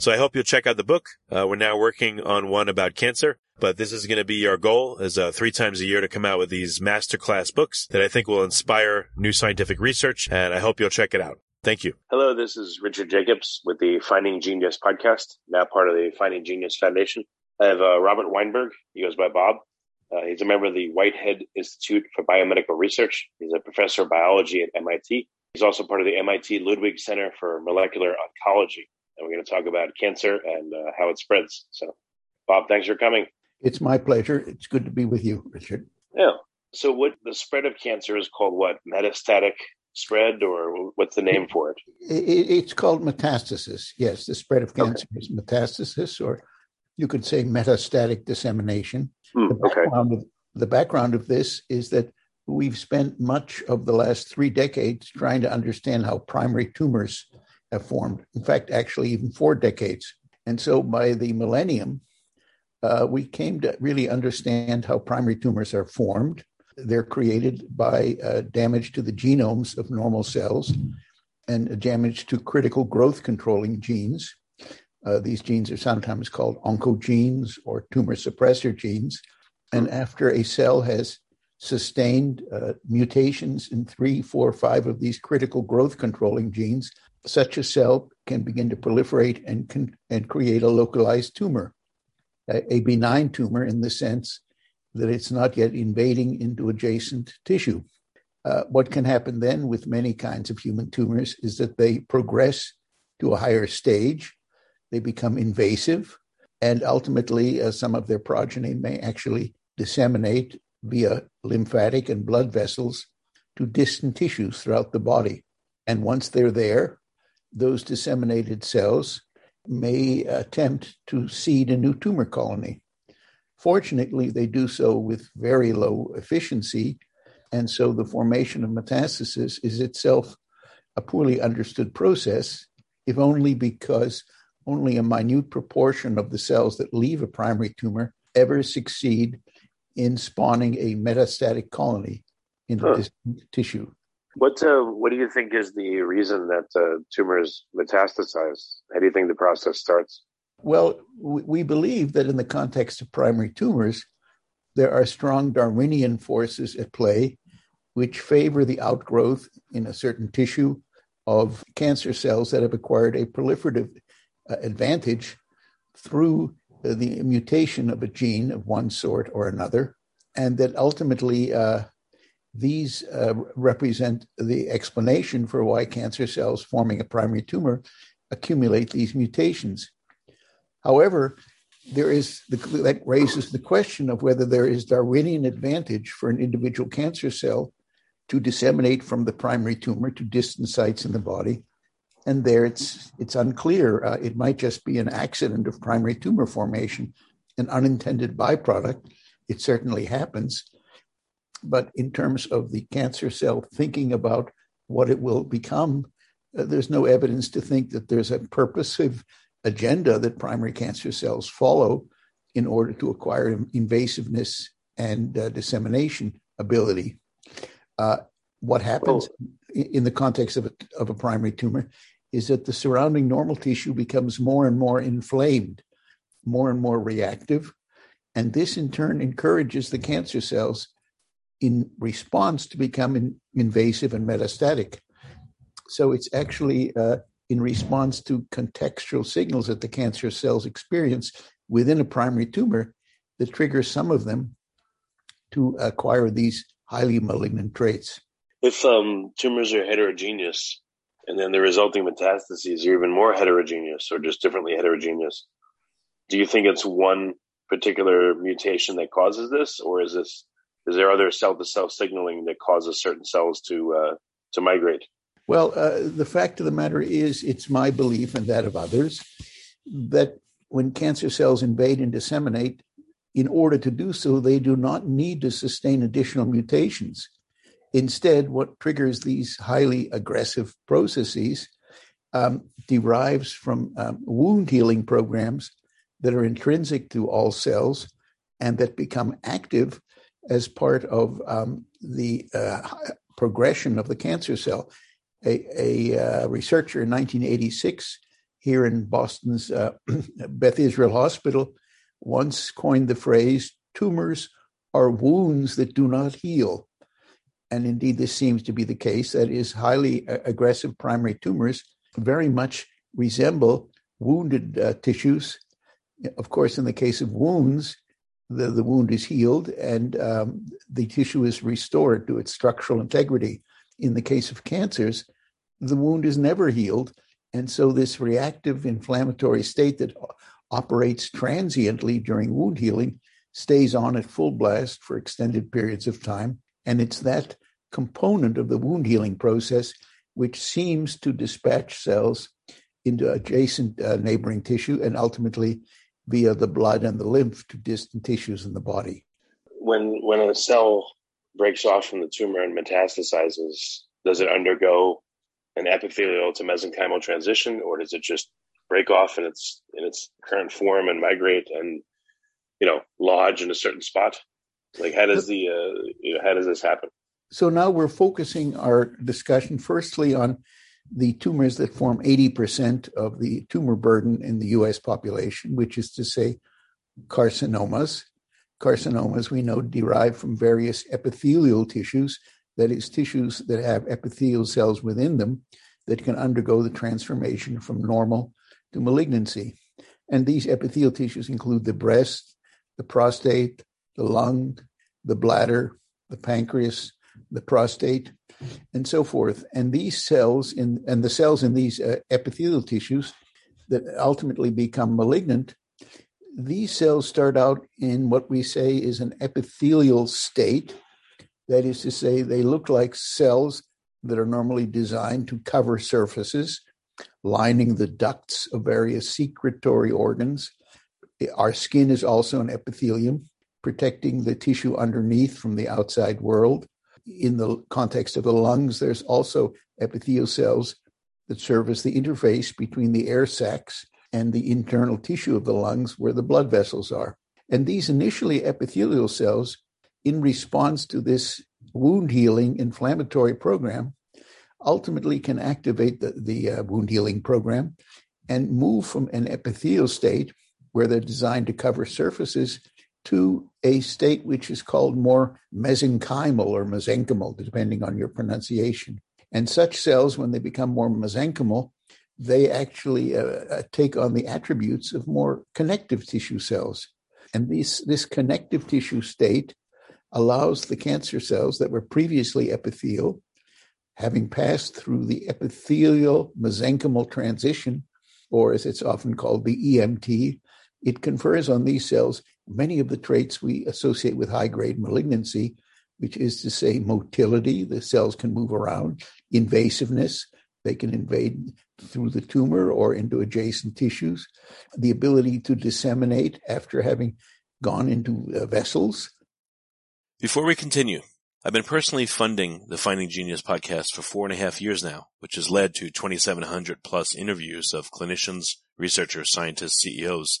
So I hope you'll check out the book. Uh, we're now working on one about cancer, but this is going to be our goal is uh, three times a year to come out with these masterclass books that I think will inspire new scientific research. And I hope you'll check it out. Thank you. Hello, this is Richard Jacobs with the Finding Genius podcast, now part of the Finding Genius Foundation. I have uh, Robert Weinberg. He goes by Bob. Uh, he's a member of the Whitehead Institute for Biomedical Research. He's a professor of biology at MIT. He's also part of the MIT Ludwig Center for Molecular Oncology and we're going to talk about cancer and uh, how it spreads. So, Bob, thanks for coming. It's my pleasure. It's good to be with you, Richard. Yeah. So, what the spread of cancer is called? What metastatic spread, or what's the name for it? it it's called metastasis. Yes, the spread of cancer okay. is metastasis, or you could say metastatic dissemination. Mm, the, background okay. of, the background of this is that we've spent much of the last three decades trying to understand how primary tumors have formed. In fact, actually, even four decades. And so by the millennium, uh, we came to really understand how primary tumors are formed. They're created by uh, damage to the genomes of normal cells and damage to critical growth controlling genes. Uh, these genes are sometimes called oncogenes or tumor suppressor genes. And after a cell has sustained uh, mutations in three, four, five of these critical growth controlling genes, such a cell can begin to proliferate and, can, and create a localized tumor, a, a benign tumor in the sense that it's not yet invading into adjacent tissue. Uh, what can happen then with many kinds of human tumors is that they progress to a higher stage, they become invasive, and ultimately, uh, some of their progeny may actually disseminate via lymphatic and blood vessels to distant tissues throughout the body. And once they're there, those disseminated cells may attempt to seed a new tumor colony. Fortunately, they do so with very low efficiency, and so the formation of metastasis is itself a poorly understood process, if only because only a minute proportion of the cells that leave a primary tumor ever succeed in spawning a metastatic colony in huh. this tissue. What uh, what do you think is the reason that uh, tumors metastasize? How do you think the process starts? Well, we believe that in the context of primary tumors, there are strong Darwinian forces at play which favor the outgrowth in a certain tissue of cancer cells that have acquired a proliferative uh, advantage through the mutation of a gene of one sort or another, and that ultimately uh, these uh, represent the explanation for why cancer cells forming a primary tumor accumulate these mutations. However, there is the, that raises the question of whether there is Darwinian advantage for an individual cancer cell to disseminate from the primary tumor to distant sites in the body. And there it's it's unclear. Uh, it might just be an accident of primary tumor formation, an unintended byproduct. It certainly happens. But in terms of the cancer cell thinking about what it will become, uh, there's no evidence to think that there's a purposive agenda that primary cancer cells follow in order to acquire invasiveness and uh, dissemination ability. Uh, what happens oh. in the context of a, of a primary tumor is that the surrounding normal tissue becomes more and more inflamed, more and more reactive. And this in turn encourages the cancer cells in response to become in, invasive and metastatic. So it's actually uh, in response to contextual signals that the cancer cells experience within a primary tumor that triggers some of them to acquire these highly malignant traits. If um, tumors are heterogeneous and then the resulting metastases are even more heterogeneous or just differently heterogeneous, do you think it's one particular mutation that causes this, or is this is there other cell to cell signaling that causes certain cells to uh, to migrate? Well, uh, the fact of the matter is, it's my belief and that of others that when cancer cells invade and disseminate, in order to do so, they do not need to sustain additional mutations. Instead, what triggers these highly aggressive processes um, derives from um, wound healing programs that are intrinsic to all cells and that become active as part of um, the uh, progression of the cancer cell a, a uh, researcher in 1986 here in Boston's uh, Beth Israel Hospital once coined the phrase tumors are wounds that do not heal. And indeed, this seems to be the case. That is, highly uh, aggressive primary tumors very much resemble wounded uh, tissues. Of course, in the case of wounds, the, the wound is healed and um, the tissue is restored to its structural integrity in the case of cancers, the wound is never healed. And so, this reactive inflammatory state that operates transiently during wound healing stays on at full blast for extended periods of time. And it's that component of the wound healing process which seems to dispatch cells into adjacent uh, neighboring tissue and ultimately via the blood and the lymph to distant tissues in the body. When when a cell breaks off from the tumor and metastasizes, does it undergo an epithelial to mesenchymal transition, or does it just break off in its in its current form and migrate and you know lodge in a certain spot? Like how does the uh, you know how does this happen? So now we're focusing our discussion firstly on the tumors that form 80% of the tumor burden in the US population, which is to say carcinomas, carcinomas we know derive from various epithelial tissues, that is, tissues that have epithelial cells within them that can undergo the transformation from normal to malignancy. And these epithelial tissues include the breast, the prostate, the lung, the bladder, the pancreas, the prostate, and so forth. And these cells in and the cells in these uh, epithelial tissues that ultimately become malignant these cells start out in what we say is an epithelial state. That is to say, they look like cells that are normally designed to cover surfaces, lining the ducts of various secretory organs. Our skin is also an epithelium, protecting the tissue underneath from the outside world. In the context of the lungs, there's also epithelial cells that serve as the interface between the air sacs and the internal tissue of the lungs where the blood vessels are. And these initially epithelial cells, in response to this wound healing inflammatory program, ultimately can activate the, the uh, wound healing program and move from an epithelial state where they're designed to cover surfaces to a state which is called more mesenchymal or mesenchymal, depending on your pronunciation. And such cells, when they become more mesenchymal, they actually uh, uh, take on the attributes of more connective tissue cells. And these, this connective tissue state allows the cancer cells that were previously epithelial, having passed through the epithelial mesenchymal transition, or as it's often called, the EMT, it confers on these cells many of the traits we associate with high grade malignancy, which is to say motility, the cells can move around, invasiveness, they can invade through the tumor or into adjacent tissues, the ability to disseminate after having gone into uh, vessels. Before we continue, I've been personally funding the Finding Genius podcast for four and a half years now, which has led to 2,700 plus interviews of clinicians, researchers, scientists, CEOs,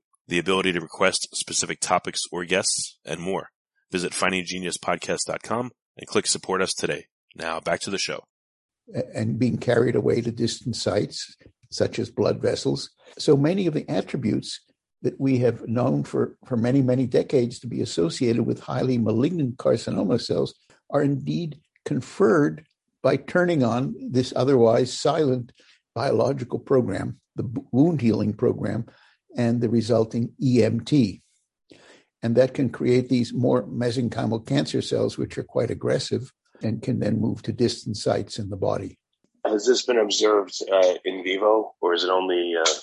the ability to request specific topics or guests, and more. Visit findinggeniuspodcast.com and click support us today. Now back to the show. And being carried away to distant sites, such as blood vessels. So many of the attributes that we have known for, for many, many decades to be associated with highly malignant carcinoma cells are indeed conferred by turning on this otherwise silent biological program, the wound healing program, and the resulting EMT. And that can create these more mesenchymal cancer cells, which are quite aggressive and can then move to distant sites in the body. Has this been observed uh, in vivo, or is it only? Uh,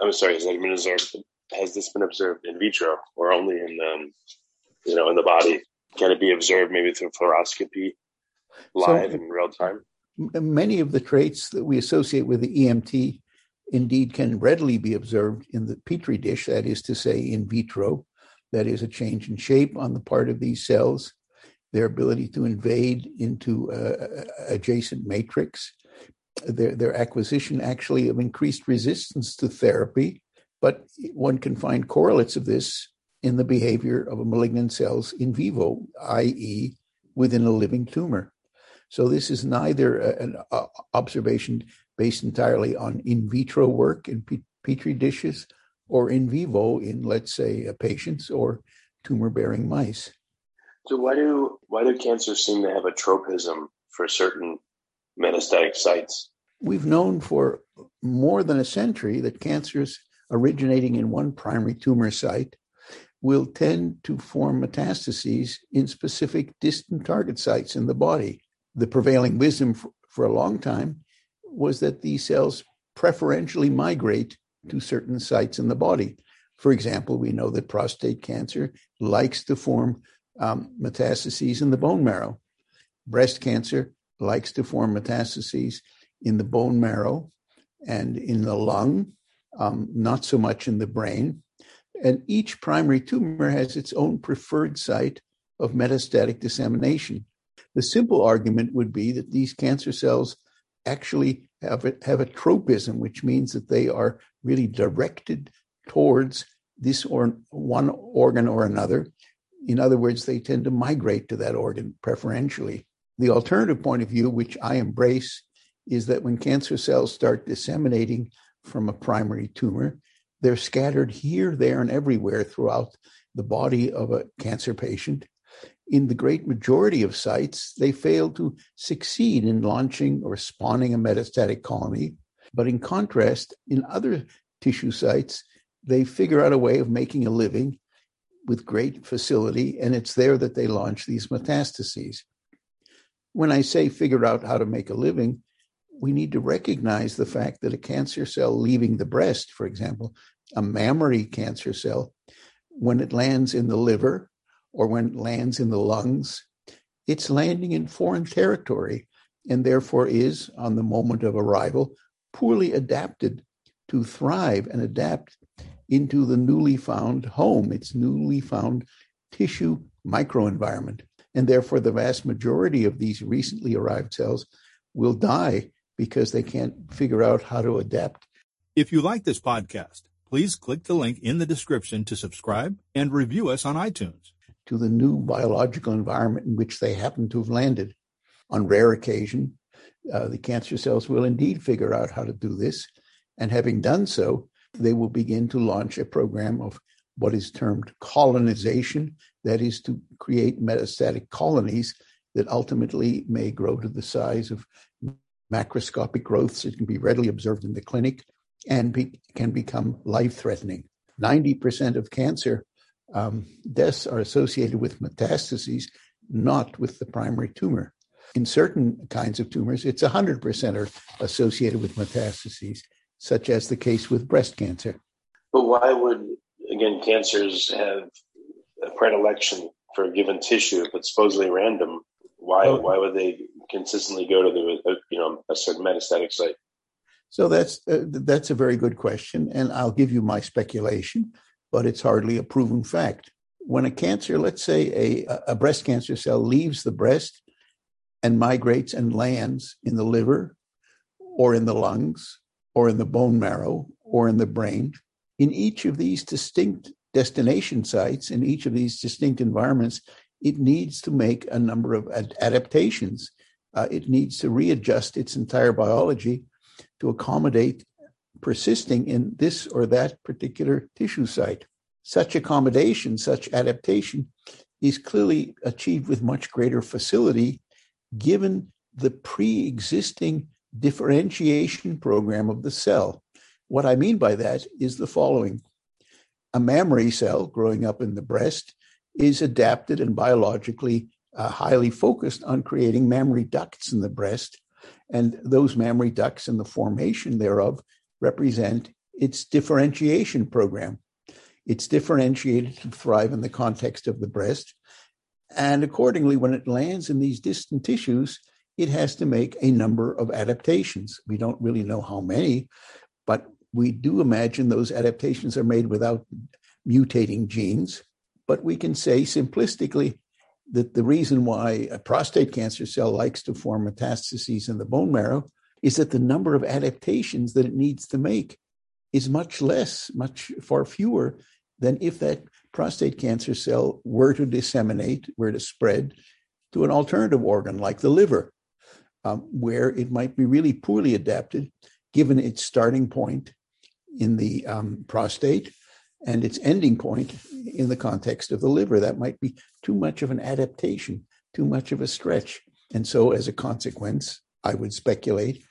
I'm sorry, has it been observed? Has this been observed in vitro, or only in um, you know in the body? Can it be observed maybe through fluoroscopy, live so, in real time? Many of the traits that we associate with the EMT indeed can readily be observed in the petri dish, that is to say, in vitro. That is a change in shape on the part of these cells, their ability to invade into uh, adjacent matrix, their, their acquisition actually of increased resistance to therapy. But one can find correlates of this in the behavior of malignant cells in vivo, i.e., within a living tumor. So this is neither an observation based entirely on in vitro work in petri dishes or in vivo in, let's say, uh, patients or tumor-bearing mice. So why do why do cancers seem to have a tropism for certain metastatic sites? We've known for more than a century that cancers originating in one primary tumor site will tend to form metastases in specific distant target sites in the body. The prevailing wisdom for, for a long time was that these cells preferentially migrate to certain sites in the body. For example, we know that prostate cancer likes to form um, metastases in the bone marrow. Breast cancer likes to form metastases in the bone marrow and in the lung, um, not so much in the brain. And each primary tumor has its own preferred site of metastatic dissemination. The simple argument would be that these cancer cells actually have a, have a tropism, which means that they are really directed towards this or one organ or another. In other words, they tend to migrate to that organ preferentially. The alternative point of view, which I embrace, is that when cancer cells start disseminating from a primary tumor, they're scattered here, there, and everywhere throughout the body of a cancer patient in the great majority of sites, they fail to succeed in launching or spawning a metastatic colony. But in contrast, in other tissue sites, they figure out a way of making a living with great facility, and it's there that they launch these metastases. When I say figure out how to make a living, we need to recognize the fact that a cancer cell leaving the breast, for example, a mammary cancer cell, when it lands in the liver, or when it lands in the lungs, it's landing in foreign territory and therefore is, on the moment of arrival, poorly adapted to thrive and adapt into the newly found home, its newly found tissue microenvironment. And therefore, the vast majority of these recently arrived cells will die because they can't figure out how to adapt. If you like this podcast, please click the link in the description to subscribe and review us on iTunes to the new biological environment in which they happen to have landed. On rare occasion, uh, the cancer cells will indeed figure out how to do this. And having done so, they will begin to launch a program of what is termed colonization, that is, to create metastatic colonies that ultimately may grow to the size of macroscopic growths that can be readily observed in the clinic and be, can become life threatening. 90% of cancer um, deaths are associated with metastases, not with the primary tumor. In certain kinds of tumors, it's 100% are associated with metastases, such as the case with breast cancer. But why would, again, cancers have a predilection for a given tissue if it's supposedly random? Why, oh. why would they consistently go to the, you know, a certain metastatic site? So that's uh, that's a very good question, and I'll give you my speculation, but it's hardly a proven fact. When a cancer, let's say a, a breast cancer cell leaves the breast and migrates and lands in the liver, or in the lungs, or in the bone marrow, or in the brain, in each of these distinct destination sites, in each of these distinct environments, it needs to make a number of ad- adaptations. Uh, it needs to readjust its entire biology to accommodate persisting in this or that particular tissue site. Such accommodation, such adaptation is clearly achieved with much greater facility given the pre existing differentiation program of the cell. What I mean by that is the following a mammary cell growing up in the breast is adapted and biologically uh, highly focused on creating mammary ducts in the breast and those mammary ducts and the formation thereof represent its differentiation program. It's differentiated to thrive in the context of the breast. And accordingly, when it lands in these distant tissues, it has to make a number of adaptations. We don't really know how many, but we do imagine those adaptations are made without mutating genes. But we can say simplistically that the reason why a prostate cancer cell likes to form metastases in the bone marrow is that the number of adaptations that it needs to make is much less, much far fewer than if that prostate cancer cell were to disseminate, were to spread to an alternative organ like the liver, um, where it might be really poorly adapted given its starting point in the um, prostate and its ending point in the context of the liver. That might be too much of an adaptation, too much of a stretch. And so, as a consequence, I would speculate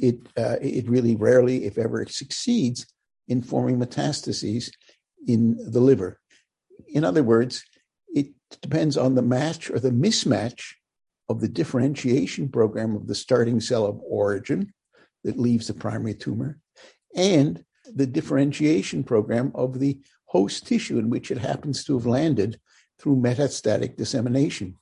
it, uh, it really rarely, if ever, succeeds in forming metastases in the liver. In other words, it depends on the match or the mismatch of the differentiation program of the starting cell of origin that leaves the primary tumor and the differentiation program of the host tissue in which it happens to have landed through metastatic dissemination.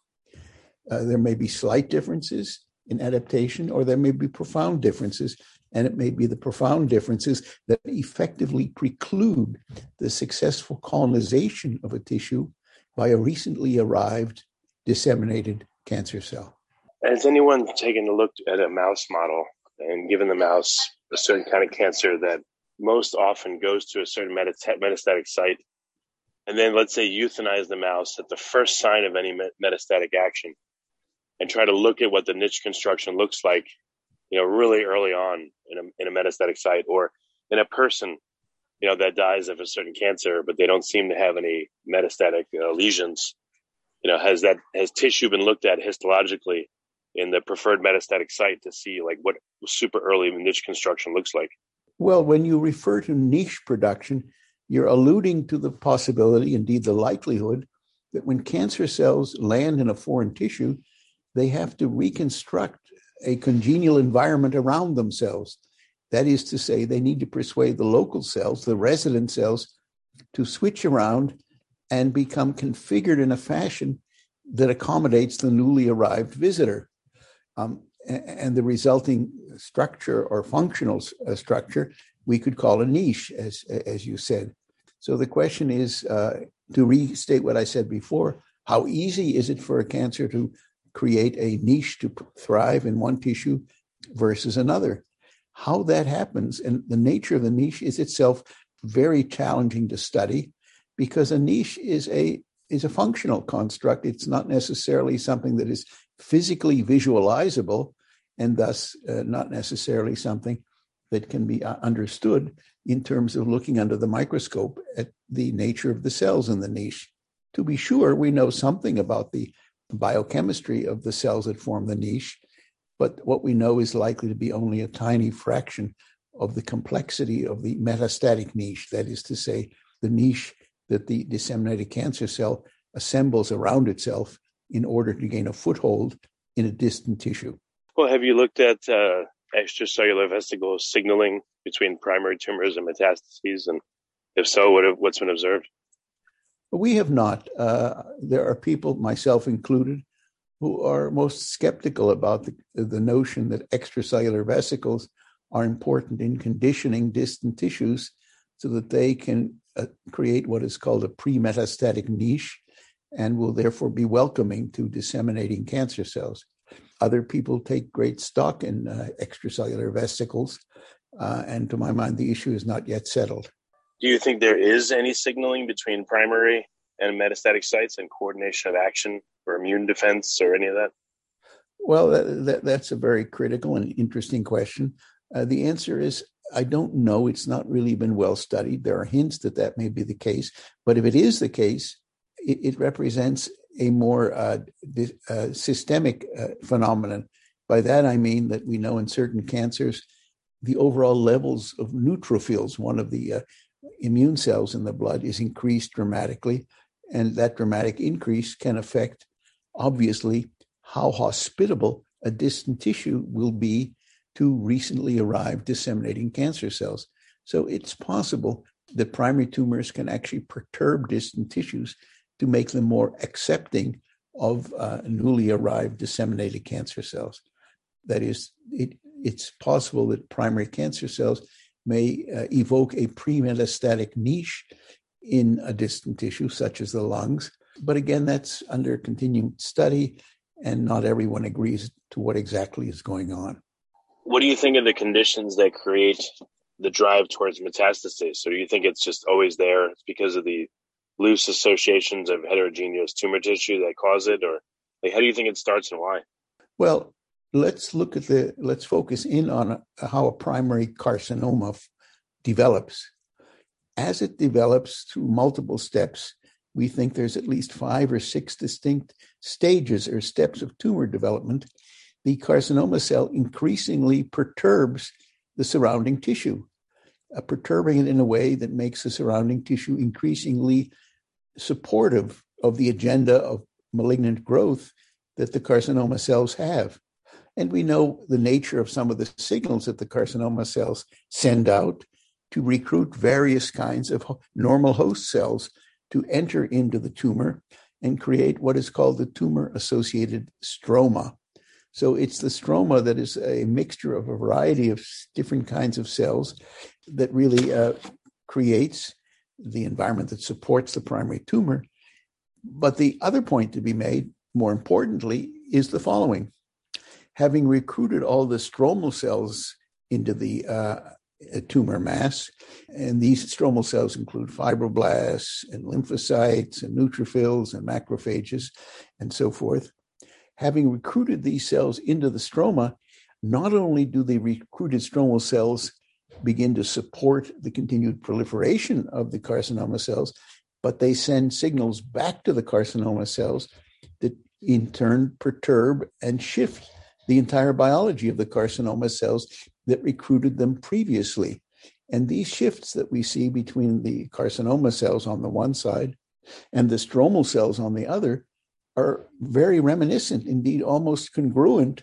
Uh, there may be slight differences in adaptation, or there may be profound differences, and it may be the profound differences that effectively preclude the successful colonization of a tissue by a recently arrived disseminated cancer cell. Has anyone taken a look at a mouse model and given the mouse a certain kind of cancer that most often goes to a certain metastatic site, and then let's say euthanize the mouse at the first sign of any metastatic action, and try to look at what the niche construction looks like, you know, really early on in a, in a metastatic site or in a person, you know, that dies of a certain cancer, but they don't seem to have any metastatic uh, lesions. You know, has that has tissue been looked at histologically in the preferred metastatic site to see like what super early niche construction looks like? Well, when you refer to niche production, you're alluding to the possibility, indeed the likelihood, that when cancer cells land in a foreign tissue, they have to reconstruct a congenial environment around themselves. That is to say, they need to persuade the local cells, the resident cells, to switch around and become configured in a fashion that accommodates the newly arrived visitor. Um, and the resulting structure or functional uh, structure we could call a niche, as as you said. So the question is uh, to restate what I said before: How easy is it for a cancer to create a niche to thrive in one tissue versus another? How that happens and the nature of the niche is itself very challenging to study because a niche is a is a functional construct. It's not necessarily something that is physically visualizable and thus uh, not necessarily something that can be uh, understood in terms of looking under the microscope at the nature of the cells in the niche. To be sure, we know something about the biochemistry of the cells that form the niche, but what we know is likely to be only a tiny fraction of the complexity of the metastatic niche, that is to say, the niche that the disseminated cancer cell assembles around itself in order to gain a foothold in a distant tissue. Well, have you looked at uh, extracellular vesicle signaling between primary tumors and metastases? And if so, what have, what's been observed? We have not. Uh, there are people, myself included, who are most skeptical about the, the notion that extracellular vesicles are important in conditioning distant tissues so that they can uh, create what is called a pre-metastatic niche and will therefore be welcoming to disseminating cancer cells. Other people take great stock in uh, extracellular vesicles, uh, and to my mind, the issue is not yet settled. Do you think there is any signaling between primary and metastatic sites and coordination of action or immune defense or any of that? Well, that, that, that's a very critical and interesting question. Uh, the answer is I don't know. It's not really been well studied. There are hints that that may be the case. But if it is the case, it, it represents a more uh, uh, systemic uh, phenomenon. By that, I mean that we know in certain cancers, the overall levels of neutrophils, one of the uh, immune cells in the blood, is increased dramatically. And that dramatic increase can affect, obviously, how hospitable a distant tissue will be to recently arrived disseminating cancer cells. So it's possible that primary tumors can actually perturb distant tissues to make them more accepting of uh, newly arrived disseminated cancer cells. That is, it, it's possible that primary cancer cells may uh, evoke a pre-metastatic niche in a distant tissue, such as the lungs. But again, that's under continued study, and not everyone agrees to what exactly is going on. What do you think of the conditions that create the drive towards metastasis? So do you think it's just always there? It's because of the loose associations of heterogeneous tumor tissue that cause it, or like how do you think it starts and why? Well, let's look at the let's focus in on how a primary carcinoma f- develops. As it develops through multiple steps, we think there's at least five or six distinct stages or steps of tumor development the carcinoma cell increasingly perturbs the surrounding tissue, uh, perturbing it in a way that makes the surrounding tissue increasingly supportive of the agenda of malignant growth that the carcinoma cells have. And we know the nature of some of the signals that the carcinoma cells send out to recruit various kinds of normal host cells to enter into the tumor and create what is called the tumor associated stroma. So it's the stroma that is a mixture of a variety of different kinds of cells that really uh, creates the environment that supports the primary tumor. But the other point to be made, more importantly, is the following. Having recruited all the stromal cells into the uh, tumor mass, and these stromal cells include fibroblasts and lymphocytes and neutrophils and macrophages and so forth, having recruited these cells into the stroma, not only do the recruited stromal cells begin to support the continued proliferation of the carcinoma cells, but they send signals back to the carcinoma cells that in turn perturb and shift the entire biology of the carcinoma cells that recruited them previously. And these shifts that we see between the carcinoma cells on the one side and the stromal cells on the other are very reminiscent, indeed almost congruent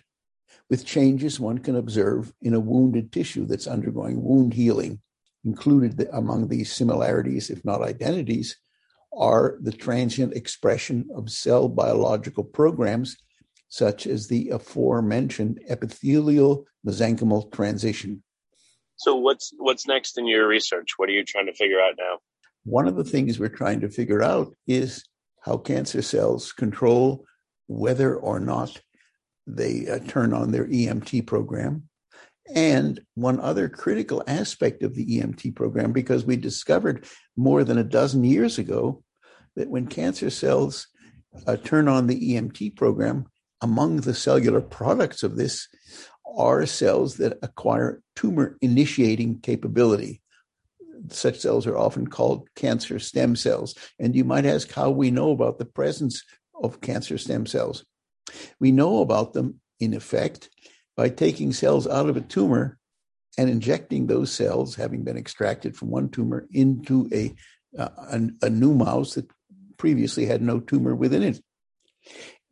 with changes one can observe in a wounded tissue that's undergoing wound healing. Included among these similarities, if not identities, are the transient expression of cell biological programs, such as the aforementioned epithelial mesenchymal transition. So, what's what's next in your research? What are you trying to figure out now? One of the things we're trying to figure out is how cancer cells control whether or not they uh, turn on their EMT program. And one other critical aspect of the EMT program, because we discovered more than a dozen years ago that when cancer cells uh, turn on the EMT program, among the cellular products of this are cells that acquire tumor initiating capability. Such cells are often called cancer stem cells. And you might ask how we know about the presence of cancer stem cells. We know about them, in effect, by taking cells out of a tumor and injecting those cells, having been extracted from one tumor, into a, uh, a, a, new mouse that previously had no tumor within it.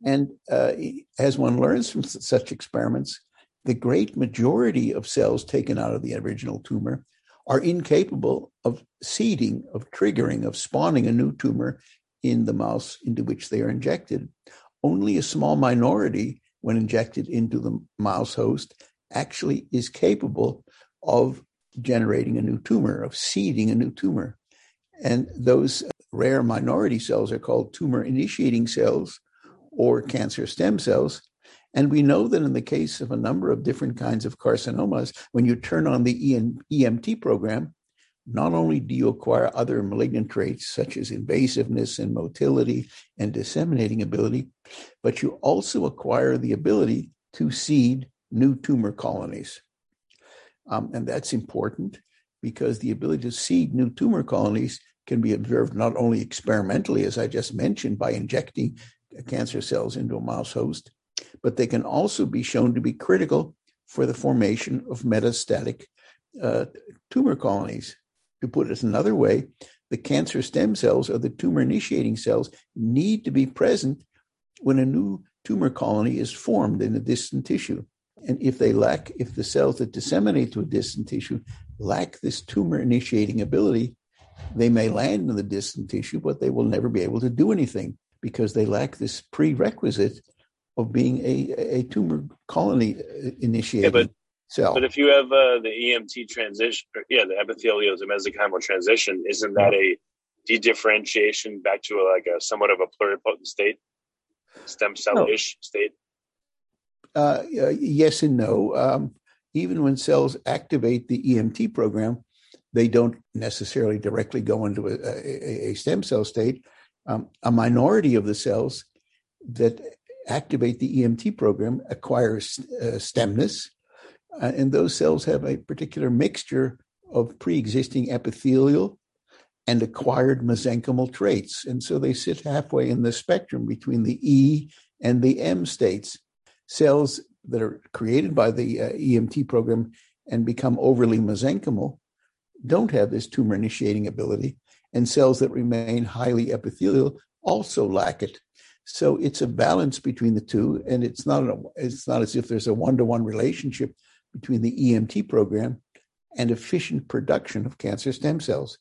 And uh, as one learns from such experiments, the great majority of cells taken out of the original tumor are incapable of seeding, of triggering, of spawning a new tumor in the mouse into which they are injected. Only a small minority, when injected into the mouse host, actually is capable of generating a new tumor, of seeding a new tumor. And those rare minority cells are called tumor initiating cells or cancer stem cells. And we know that in the case of a number of different kinds of carcinomas, when you turn on the EMT program, not only do you acquire other malignant traits such as invasiveness and motility and disseminating ability, but you also acquire the ability to seed new tumor colonies. Um, and that's important because the ability to seed new tumor colonies can be observed not only experimentally, as I just mentioned, by injecting cancer cells into a mouse host, but they can also be shown to be critical for the formation of metastatic uh, tumor colonies. To put it another way, the cancer stem cells or the tumor initiating cells need to be present when a new tumor colony is formed in a distant tissue. And if they lack, if the cells that disseminate to a distant tissue lack this tumor initiating ability, they may land in the distant tissue, but they will never be able to do anything because they lack this prerequisite of being a, a tumor colony initiating yeah, but, cell. But if you have uh, the EMT transition, yeah, the epithelial to mesenchymal transition, isn't that a de-differentiation back to a, like a somewhat of a pluripotent state, stem cell-ish no. state? Uh, yes and no. Um, even when cells activate the EMT program, they don't necessarily directly go into a, a, a stem cell state. Um, a minority of the cells that activate the EMT program acquire uh, stemness, uh, and those cells have a particular mixture of pre-existing epithelial and acquired mesenchymal traits, and so they sit halfway in the spectrum between the E and the M states. Cells that are created by the uh, EMT program and become overly mesenchymal don't have this tumor initiating ability, and cells that remain highly epithelial also lack it. So it's a balance between the two, and it's not a, it's not as if there's a one to one relationship between the EMT program and efficient production of cancer stem cells.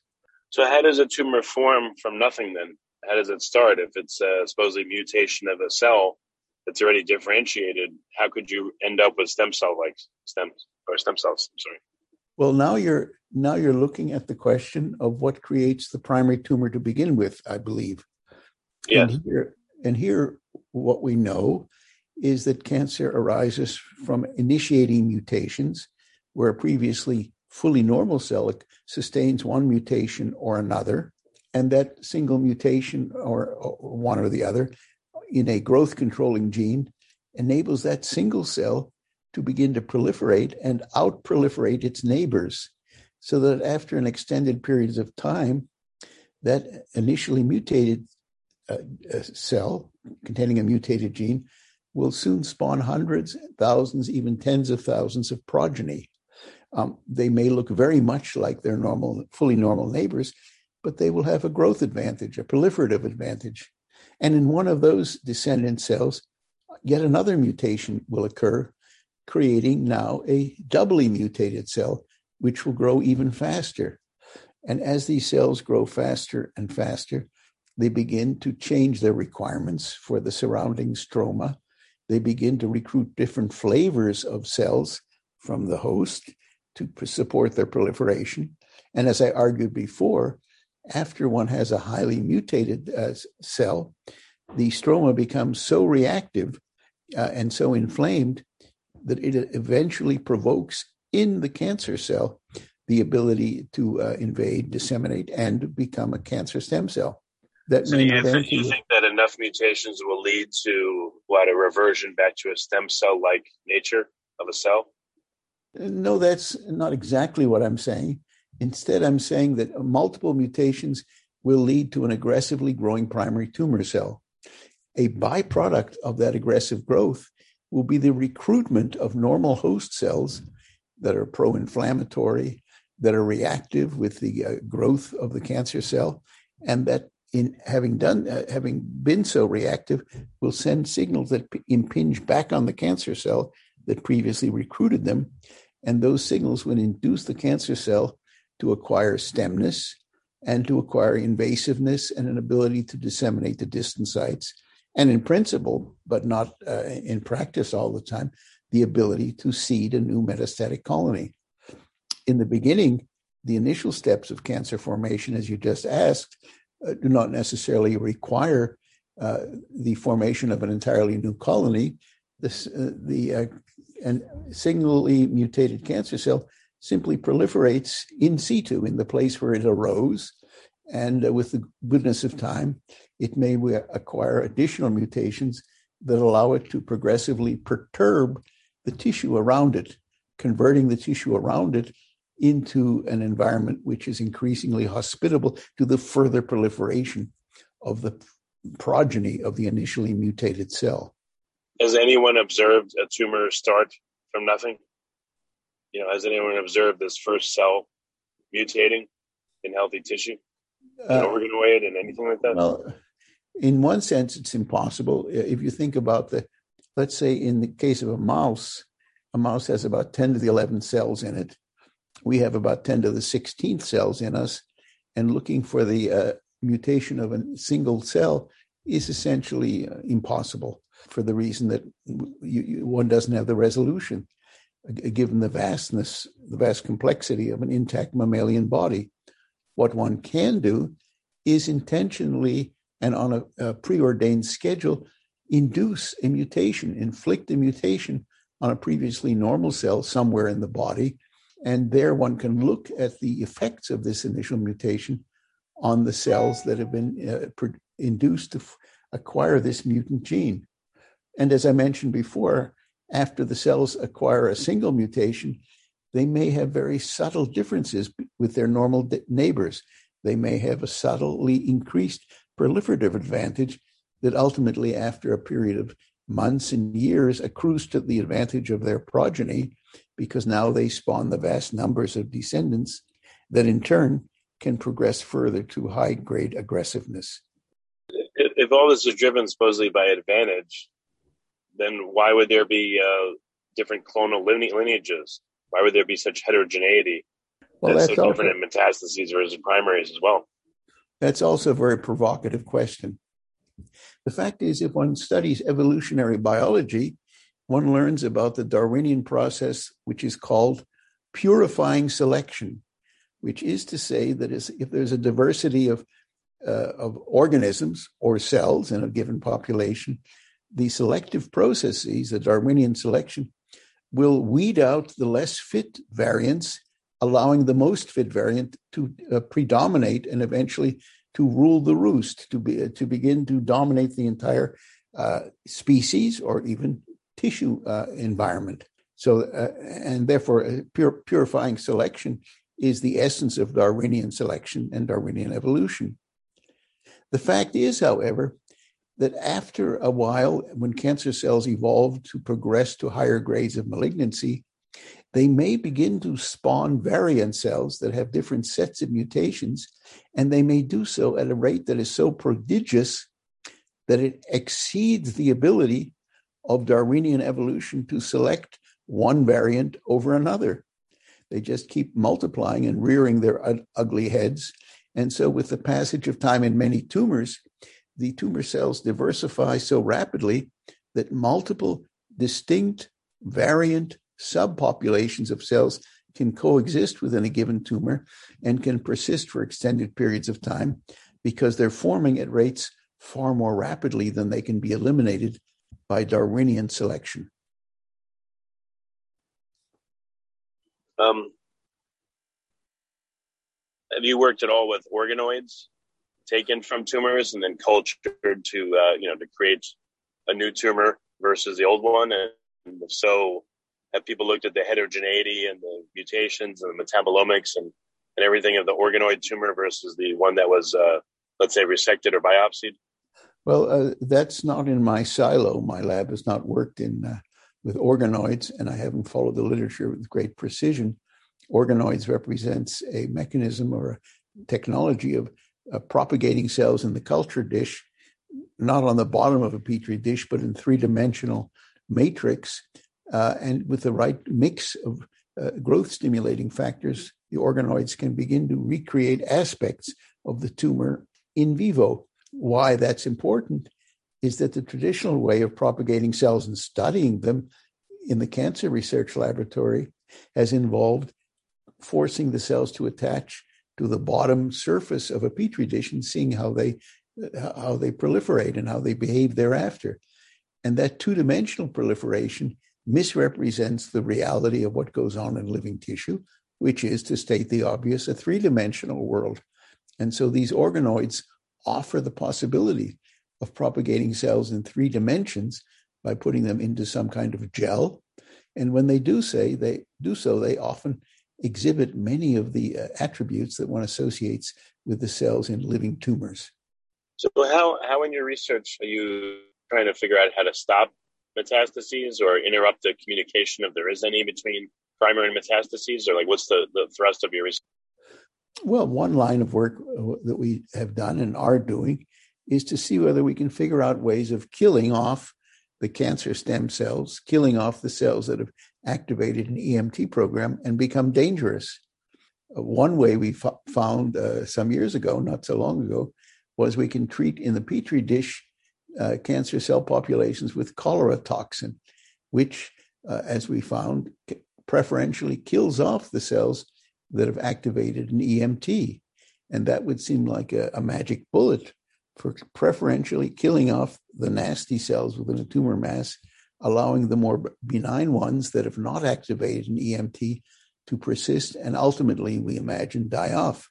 So how does a tumor form from nothing then? How does it start if it's a supposedly mutation of a cell that's already differentiated, how could you end up with stem cell like stems or stem cells? I'm sorry. Well, now you're now you're looking at the question of what creates the primary tumor to begin with, I believe. Yeah. And here, and here what we know is that cancer arises from initiating mutations where a previously fully normal cell sustains one mutation or another, and that single mutation or, or one or the other in a growth controlling gene enables that single cell to begin to proliferate and out proliferate its neighbors so that after an extended periods of time that initially mutated uh, cell containing a mutated gene will soon spawn hundreds thousands even tens of thousands of progeny. Um, they may look very much like their normal fully normal neighbors but they will have a growth advantage a proliferative advantage. And in one of those descendant cells, yet another mutation will occur, creating now a doubly mutated cell, which will grow even faster. And as these cells grow faster and faster, they begin to change their requirements for the surrounding stroma. They begin to recruit different flavors of cells from the host to support their proliferation. And as I argued before, after one has a highly mutated uh, cell, the stroma becomes so reactive uh, and so inflamed that it eventually provokes in the cancer cell the ability to uh, invade, disseminate, and become a cancer stem cell. that So you, answer you think that enough mutations will lead to what a reversion back to a stem cell like nature of a cell? No, that's not exactly what I'm saying. Instead, I'm saying that multiple mutations will lead to an aggressively growing primary tumor cell. A byproduct of that aggressive growth will be the recruitment of normal host cells that are pro inflammatory, that are reactive with the uh, growth of the cancer cell, and that in having done uh, having been so reactive will send signals that p- impinge back on the cancer cell that previously recruited them and those signals would induce the cancer cell to acquire stemness and to acquire invasiveness and an ability to disseminate to distant sites and in principle but not uh, in practice all the time the ability to seed a new metastatic colony in the beginning the initial steps of cancer formation as you just asked uh, do not necessarily require uh, the formation of an entirely new colony. This, uh, the uh, and singly mutated cancer cell simply proliferates in situ in the place where it arose, and uh, with the goodness of time, it may acquire additional mutations that allow it to progressively perturb the tissue around it, converting the tissue around it into an environment which is increasingly hospitable to the further proliferation of the progeny of the initially mutated cell. Has anyone observed a tumor start from nothing? You know, has anyone observed this first cell mutating in healthy tissue, an Uh, organoid, and anything like that? well, in one sense, it's impossible. If you think about the, let's say, in the case of a mouse, a mouse has about 10 to the 11 cells in it. We have about 10 to the 16th cells in us. And looking for the uh, mutation of a single cell is essentially uh, impossible for the reason that you, you, one doesn't have the resolution, uh, given the vastness, the vast complexity of an intact mammalian body. What one can do is intentionally and on a, a preordained schedule induce a mutation, inflict a mutation on a previously normal cell somewhere in the body. And there one can look at the effects of this initial mutation on the cells that have been uh, induced to f- acquire this mutant gene. And as I mentioned before, after the cells acquire a single mutation, they may have very subtle differences with their normal neighbors. They may have a subtly increased proliferative advantage that ultimately, after a period of months and years, accrues to the advantage of their progeny because now they spawn the vast numbers of descendants that in turn can progress further to high grade aggressiveness. If, all this is driven supposedly by advantage, then why would there be uh, different clonal line- lineages? Why would there be such heterogeneity Well, that's that's so also, different in metastases versus primaries as well? That's also a very provocative question. The fact is, if one studies evolutionary biology, one learns about the Darwinian process, which is called purifying selection, which is to say that if there's a diversity of, uh, of organisms or cells in a given population, the selective processes, the Darwinian selection, will weed out the less fit variants, allowing the most fit variant to uh, predominate and eventually to rule the roost, to be to begin to dominate the entire uh, species or even tissue uh, environment. So, uh, and therefore, uh, pure, purifying selection is the essence of Darwinian selection and Darwinian evolution. The fact is, however, that after a while, when cancer cells evolve to progress to higher grades of malignancy, they may begin to spawn variant cells that have different sets of mutations, and they may do so at a rate that is so prodigious that it exceeds the ability of Darwinian evolution to select one variant over another. They just keep multiplying and rearing their ugly heads. And so, with the passage of time in many tumors, the tumor cells diversify so rapidly that multiple distinct variant subpopulations of cells can coexist within a given tumor and can persist for extended periods of time because they're forming at rates far more rapidly than they can be eliminated by Darwinian selection. Um, have you worked at all with organoids? taken from tumors and then cultured to uh, you know to create a new tumor versus the old one? And if so, have people looked at the heterogeneity and the mutations and the metabolomics and, and everything of the organoid tumor versus the one that was, uh, let's say, resected or biopsied? Well, uh, that's not in my silo. My lab has not worked in uh, with organoids, and I haven't followed the literature with great precision. Organoids represents a mechanism or a technology of uh, propagating cells in the culture dish, not on the bottom of a petri dish, but in three dimensional matrix. Uh, and with the right mix of uh, growth stimulating factors, the organoids can begin to recreate aspects of the tumor in vivo. Why that's important is that the traditional way of propagating cells and studying them in the cancer research laboratory has involved forcing the cells to attach to the bottom surface of a petri dish and seeing how they how they proliferate and how they behave thereafter. And that two-dimensional proliferation misrepresents the reality of what goes on in living tissue, which is to state the obvious, a three-dimensional world. And so these organoids offer the possibility of propagating cells in three dimensions by putting them into some kind of gel. And when they do say they do so, they often exhibit many of the uh, attributes that one associates with the cells in living tumors. So, how, how in your research are you trying to figure out how to stop metastases or interrupt the communication if there is any between primary and metastases? Or, like, what's the, the thrust of your research? Well, one line of work uh, that we have done and are doing is to see whether we can figure out ways of killing off the cancer stem cells, killing off the cells that have activated an EMT program and become dangerous. Uh, one way we f- found uh, some years ago, not so long ago, was we can treat in the petri dish uh, cancer cell populations with cholera toxin, which, uh, as we found, preferentially kills off the cells that have activated an EMT. And that would seem like a, a magic bullet for preferentially killing off the nasty cells within a tumor mass, allowing the more benign ones that have not activated an EMT to persist and ultimately, we imagine, die off.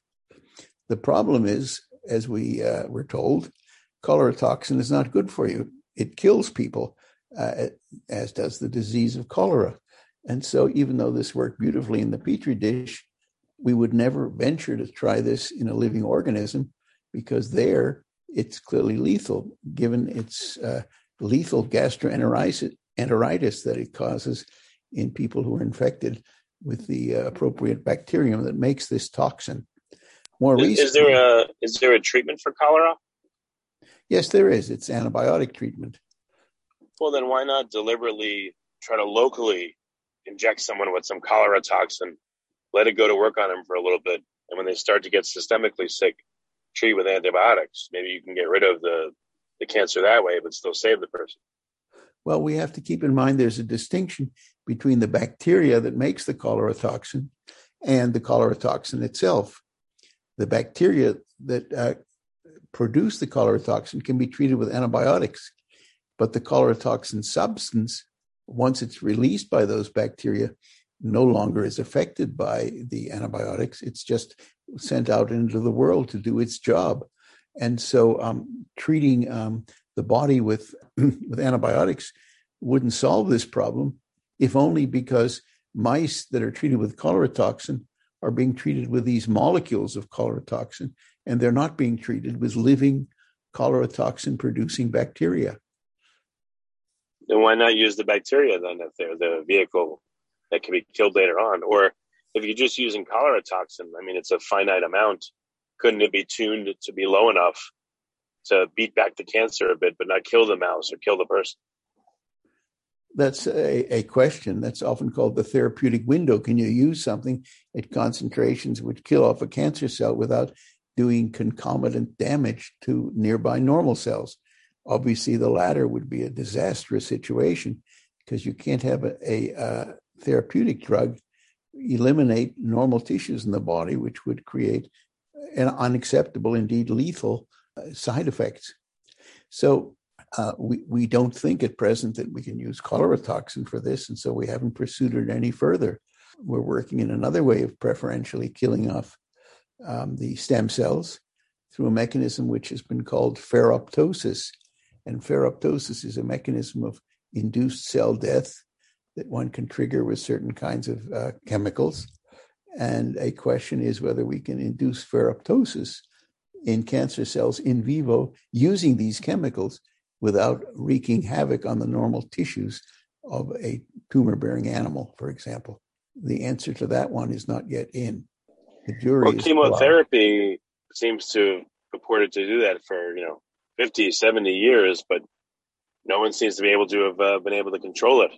The problem is, as we uh, were told, cholera toxin is not good for you. It kills people, uh, as does the disease of cholera. And so, even though this worked beautifully in the petri dish, we would never venture to try this in a living organism because there it's clearly lethal, given its uh, lethal gastroenteritis that it causes in people who are infected with the uh, appropriate bacterium that makes this toxin. More is, recently, is there a is there a treatment for cholera? Yes, there is. It's antibiotic treatment. Well, then why not deliberately try to locally inject someone with some cholera toxin, let it go to work on them for a little bit, and when they start to get systemically sick, treat with antibiotics. Maybe you can get rid of the, the cancer that way, but still save the person. Well, we have to keep in mind there's a distinction between the bacteria that makes the cholera toxin and the cholera toxin itself. The bacteria that uh, produce the cholera toxin can be treated with antibiotics, but the cholera toxin substance, once it's released by those bacteria, no longer is affected by the antibiotics. It's just sent out into the world to do its job. And so um, treating um, the body with, with antibiotics wouldn't solve this problem, if only because mice that are treated with cholera toxin are being treated with these molecules of cholera toxin, and they're not being treated with living cholera toxin producing bacteria. Then why not use the bacteria then if they're the vehicle that can be killed later on? Or if you're just using cholera toxin, I mean, it's a finite amount. Couldn't it be tuned to be low enough to beat back the cancer a bit, but not kill the mouse or kill the person? That's a, a question that's often called the therapeutic window. Can you use something at concentrations which kill off a cancer cell without doing concomitant damage to nearby normal cells? Obviously, the latter would be a disastrous situation because you can't have a, a, a therapeutic drug eliminate normal tissues in the body, which would create an unacceptable, indeed lethal uh, side effects. So uh, we, we don't think at present that we can use cholera toxin for this, and so we haven't pursued it any further. We're working in another way of preferentially killing off um, the stem cells, through a mechanism which has been called ferroptosis. And ferroptosis is a mechanism of induced cell death that one can trigger with certain kinds of uh, chemicals. And a question is whether we can induce ferroptosis in cancer cells in vivo using these chemicals without wreaking havoc on the normal tissues of a tumor bearing animal, for example. The answer to that one is not yet in. The jury well, chemotherapy seems to have purported to do that for, you know, 50, 70 years, but no one seems to be able to have uh, been able to control it.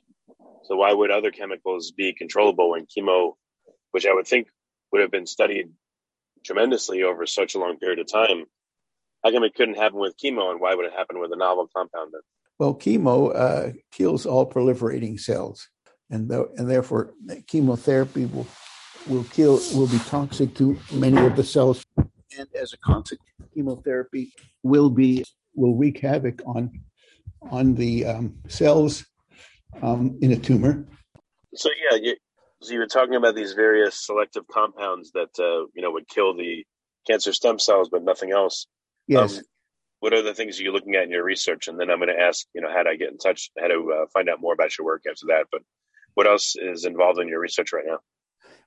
So why would other chemicals be controllable when chemo, which I would think would have been studied tremendously over such a long period of time, how come it couldn't happen with chemo, and why would it happen with a novel compound? Then? Well, chemo uh, kills all proliferating cells, and th- and therefore chemotherapy will will kill will be toxic to many of the cells, and as a consequence, chemotherapy will be will wreak havoc on on the um, cells um, in a tumor. So yeah, you, so you were talking about these various selective compounds that uh, you know would kill the cancer stem cells, but nothing else. Yes. Um, what are the things are you looking at in your research? And then I'm going to ask, you know, how do I get in touch? How to uh, find out more about your work after that? But what else is involved in your research right now?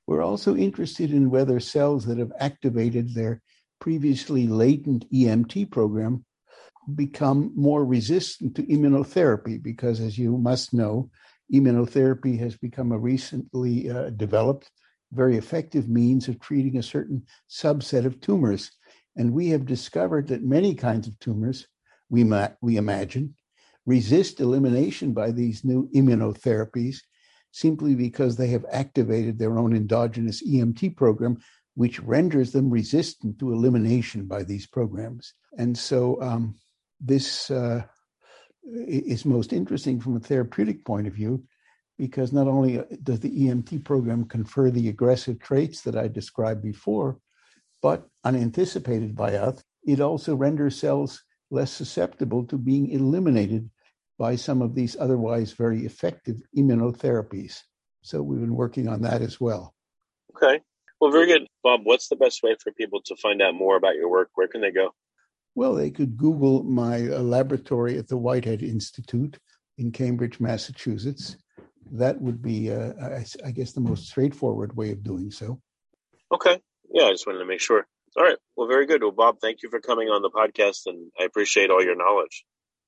We're also interested in whether cells that have activated their previously latent EMT program become more resistant to immunotherapy because, as you must know, immunotherapy has become a recently uh, developed, very effective means of treating a certain subset of tumors. And we have discovered that many kinds of tumors, we, ma- we imagine, resist elimination by these new immunotherapies simply because they have activated their own endogenous EMT program, which renders them resistant to elimination by these programs. And so um, this uh, is most interesting from a therapeutic point of view because not only does the EMT program confer the aggressive traits that I described before, but unanticipated by us, it also renders cells less susceptible to being eliminated by some of these otherwise very effective immunotherapies. So we've been working on that as well. Okay. Well, very good. Bob, what's the best way for people to find out more about your work? Where can they go? Well, they could Google my uh, laboratory at the Whitehead Institute in Cambridge, Massachusetts. That would be, uh, I, I, guess, the most straightforward way of doing so. Okay. Yeah, I just wanted to make sure. All right. Well, very good. Well, Bob, thank you for coming on the podcast, and I appreciate all your knowledge.